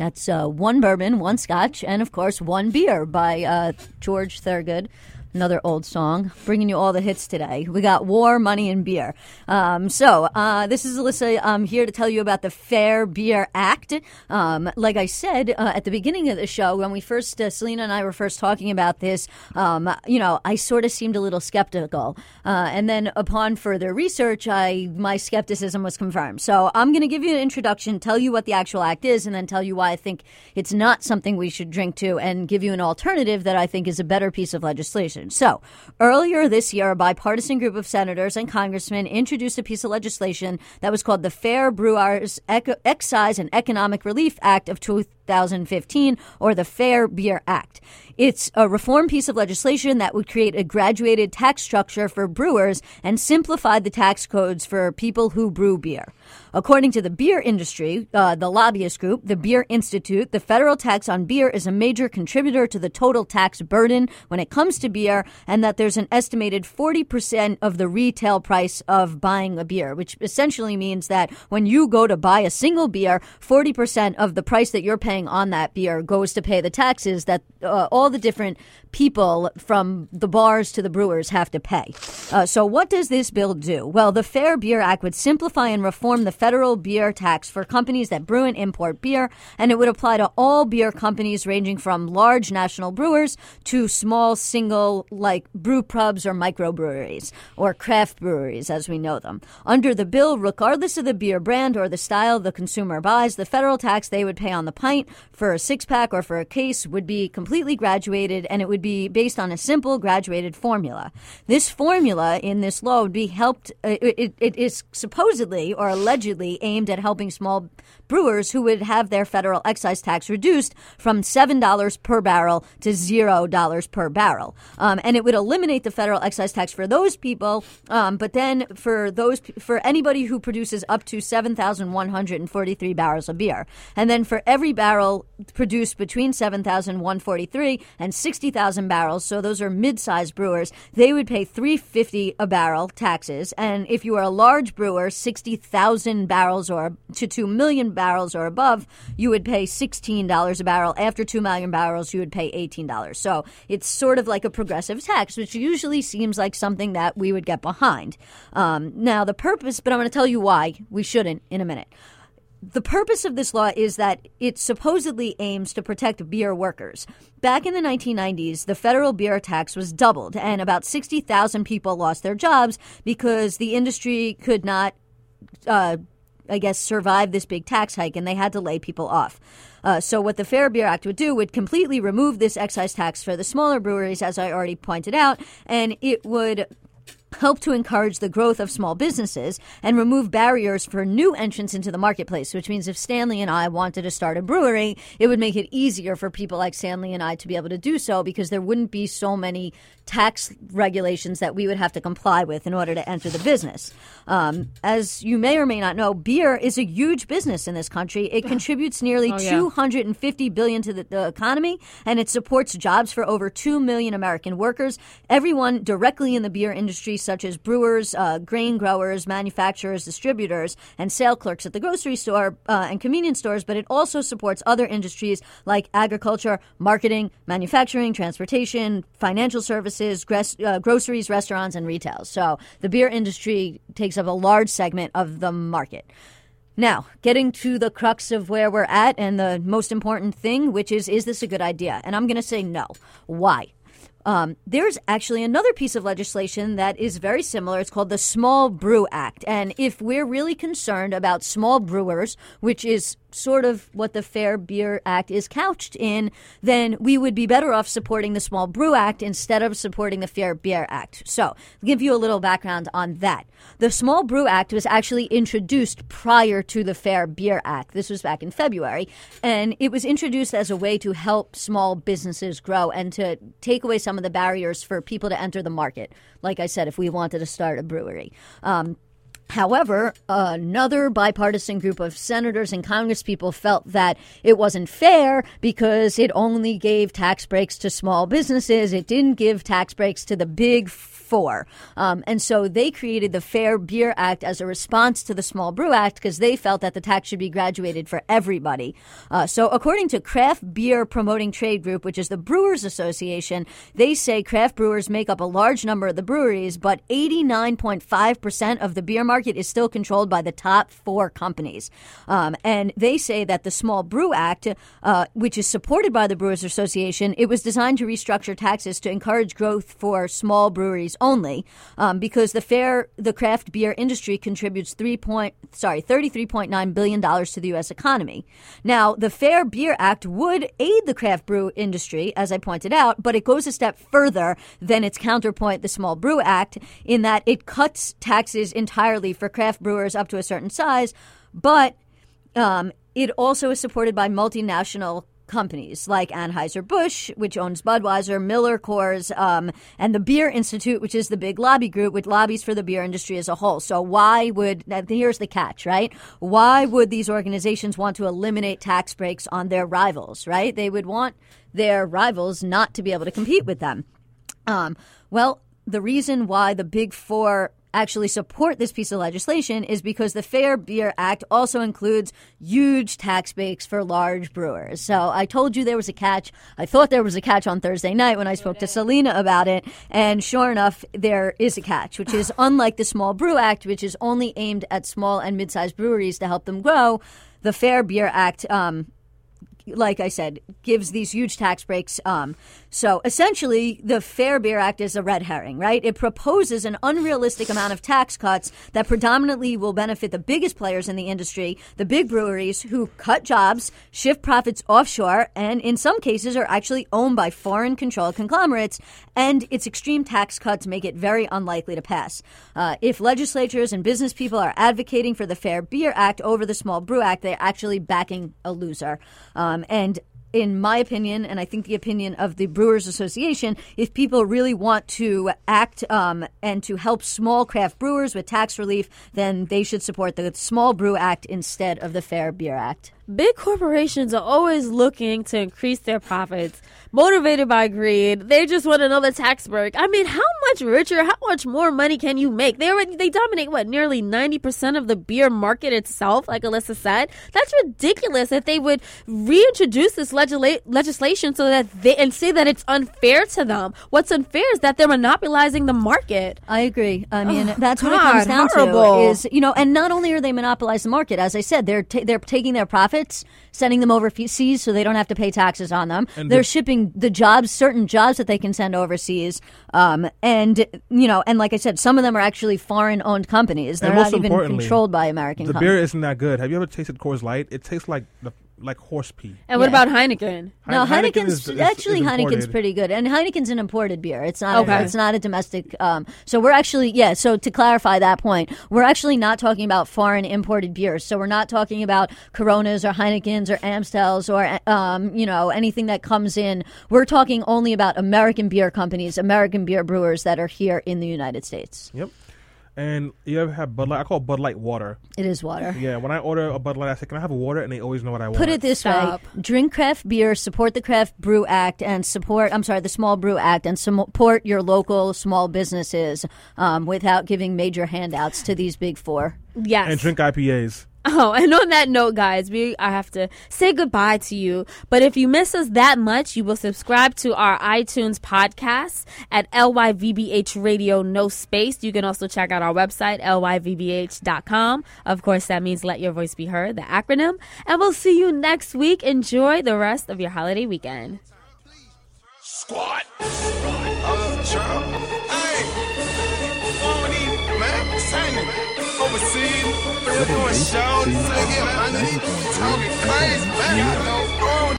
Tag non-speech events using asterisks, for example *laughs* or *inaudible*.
That's uh, one bourbon, one scotch, and of course, one beer by uh, George Thorogood another old song, bringing you all the hits today. We got War, Money, and Beer. Um, so, uh, this is Alyssa. I'm here to tell you about the Fair Beer Act. Um, like I said uh, at the beginning of the show, when we first, uh, Selena and I were first talking about this, um, you know, I sort of seemed a little skeptical. Uh, and then upon further research, I my skepticism was confirmed. So, I'm going to give you an introduction, tell you what the actual act is, and then tell you why I think it's not something we should drink to, and give you an alternative that I think is a better piece of legislation So, earlier this year, a bipartisan group of senators and congressmen introduced a piece of legislation that was called the Fair Brewers Excise and Economic Relief Act of 2015, or the Fair Beer Act. It's a reform piece of legislation that would create a graduated tax structure for brewers and simplify the tax codes for people who brew beer. According to the beer industry, uh, the lobbyist group, the Beer Institute, the federal tax on beer is a major contributor to the total tax burden when it comes to beer, and that there's an estimated 40% of the retail price of buying a beer, which essentially means that when you go to buy a single beer, 40% of the price that you're paying on that beer goes to pay the taxes that uh, all the different people from the bars to the brewers have to pay. Uh, so, what does this bill do? Well, the Fair Beer Act would simplify and reform the federal beer tax for companies that brew and import beer, and it would apply to all beer companies ranging from large national brewers to small single, like brew pubs or microbreweries, or craft breweries as we know them. Under the bill, regardless of the beer brand or the style the consumer buys, the federal tax they would pay on the pint for a six pack or for a case would be completely graduated and it would be based on a simple graduated formula. This formula in this law would be helped, uh, it, it is supposedly or allegedly aimed at helping small brewers who would have their federal excise tax reduced from $7 per barrel to $0 per barrel. Um, and it would eliminate the federal excise tax for those people, um, but then for those, for anybody who produces up to 7,143 barrels of beer. And then for every barrel produced between 7,143 and 60,000 barrels, so those are mid-sized brewers, they would pay 350 a barrel taxes. And if you are a large brewer, 60,000 barrels or to 2 million barrels or above, you would pay $16 a barrel. After 2 million barrels, you would pay $18. So it's sort of like a progressive tax, which usually seems like something that we would get behind. Um, now, the purpose, but I'm going to tell you why we shouldn't in a minute the purpose of this law is that it supposedly aims to protect beer workers. Back in the 1990s, the federal beer tax was doubled, and about 60,000 people lost their jobs because the industry could not, uh, I guess, survive this big tax hike, and they had to lay people off. Uh, so, what the Fair Beer Act would do would completely remove this excise tax for the smaller breweries, as I already pointed out, and it would help to encourage the growth of small businesses and remove barriers for new entrants into the marketplace, which means if Stanley and I wanted to start a brewery, it would make it easier for people like Stanley and I to be able to do so because there wouldn't be so many tax regulations that we would have to comply with in order to enter the business. Um, as you may or may not know, beer is a huge business in this country. It *sighs* contributes nearly oh, yeah. 250 billion to the, the economy, and it supports jobs for over 2 million American workers. Everyone directly in the beer industry such as brewers, uh, grain growers, manufacturers, distributors, and sale clerks at the grocery store uh, and convenience stores, but it also supports other industries like agriculture, marketing, manufacturing, transportation, financial services, uh, groceries, restaurants, and retail. So the beer industry takes up a large segment of the market. Now, getting to the crux of where we're at and the most important thing, which is, is this a good idea? And I'm going to say no. Why? Um, there's actually another piece of legislation that is very similar. It's called the Small Brew Act. And if we're really concerned about small brewers, which is sort of what the Fair Beer Act is couched in, then we would be better off supporting the Small Brew Act instead of supporting the Fair Beer Act. So, I'll give you a little background on that. The Small Brew Act was actually introduced prior to the Fair Beer Act. This was back in February, and it was introduced as a way to help small businesses grow and to take away some of the barriers for people to enter the market. Like I said, if we wanted to start a brewery. Um, However, another bipartisan group of senators and congresspeople felt that it wasn't fair because it only gave tax breaks to small businesses. It didn't give tax breaks to the big four. Um, and so they created the Fair Beer Act as a response to the Small Brew Act because they felt that the tax should be graduated for everybody. Uh, so according to Craft Beer Promoting Trade Group, which is the Brewers Association, they say craft brewers make up a large number of the breweries, but 89.5% of the beer market is still controlled by the top four companies. Um, and they say that the Small Brew Act, uh, which is supported by the Brewers Association, it was designed to restructure taxes to encourage growth for small breweries only, um, because the fair the craft beer industry contributes three point sorry thirty three point nine billion dollars to the U.S. economy. Now, the Fair Beer Act would aid the craft brew industry, as I pointed out, but it goes a step further than its counterpoint, the Small Brew Act, in that it cuts taxes entirely for craft brewers up to a certain size, but um, it also is supported by multinational companies like Anheuser-Busch, which owns Budweiser, Miller Coors, um, and the Beer Institute, which is the big lobby group which lobbies for the beer industry as a whole. So why would, here's the catch, right? Why would these organizations want to eliminate tax breaks on their rivals, right? They would want their rivals not to be able to compete with them. Um, well, the reason why the big four actually support this piece of legislation is because the Fair Beer Act also includes huge tax breaks for large brewers. So I told you there was a catch. I thought there was a catch on Thursday night when I spoke to Selena about it. And sure enough, there is a catch, which is *laughs* unlike the Small Brew Act, which is only aimed at small and mid sized breweries to help them grow. The Fair Beer Act um, like I said, gives these huge tax breaks. Um, so essentially, the Fair Beer Act is a red herring, right? It proposes an unrealistic amount of tax cuts that predominantly will benefit the biggest players in the industry, the big breweries who cut jobs, shift profits offshore, and in some cases are actually owned by foreign controlled conglomerates. And its extreme tax cuts make it very unlikely to pass. Uh, if legislatures and business people are advocating for the Fair Beer Act over the Small Brew Act, they're actually backing a loser. Um, and in my opinion, and I think the opinion of the Brewers Association, if people really want to act um, and to help small craft brewers with tax relief, then they should support the Small Brew Act instead of the Fair Beer Act. Big corporations are always looking to increase their profits, motivated by greed. They just want another tax break. I mean, how much richer, how much more money can you make? They already they dominate what nearly ninety percent of the beer market itself. Like Alyssa said, that's ridiculous. that they would reintroduce this legisla- legislation so that they and say that it's unfair to them. What's unfair is that they're monopolizing the market. I agree. I mean, oh, that's God, what it comes down horrible. to. Is you know, and not only are they monopolizing the market, as I said, they're they're taking their profits profits, sending them overseas so they don't have to pay taxes on them. And They're the, shipping the jobs, certain jobs that they can send overseas. Um, and, you know, and like I said, some of them are actually foreign owned companies. They're not even controlled by American The companies. beer isn't that good. Have you ever tasted Coors Light? It tastes like the like horse pee. And what about Heineken? No, Heineken's is, actually is Heineken's pretty good, and Heineken's an imported beer. It's not. Okay. A, it's not a domestic. Um, so we're actually yeah. So to clarify that point, we're actually not talking about foreign imported beers. So we're not talking about Coronas or Heinekens or Amstels or um, you know anything that comes in. We're talking only about American beer companies, American beer brewers that are here in the United States. Yep. And you ever have Bud Light? I call it Bud Light water. It is water. Yeah, when I order a Bud Light, I say, "Can I have a water?" And they always know what I want. Put it this Stop. way: drink craft beer, support the Craft Brew Act, and support. I'm sorry, the Small Brew Act, and support your local small businesses um, without giving major handouts to these big four. Yes, and drink IPAs. *laughs* Oh, and on that note, guys, we I have to say goodbye to you. But if you miss us that much, you will subscribe to our iTunes podcast at LYVBH Radio No Space. You can also check out our website, lyvbh.com. Of course, that means Let Your Voice Be Heard, the acronym. And we'll see you next week. Enjoy the rest of your holiday weekend. Squad. overseas. We're going shows. Talking crazy, man.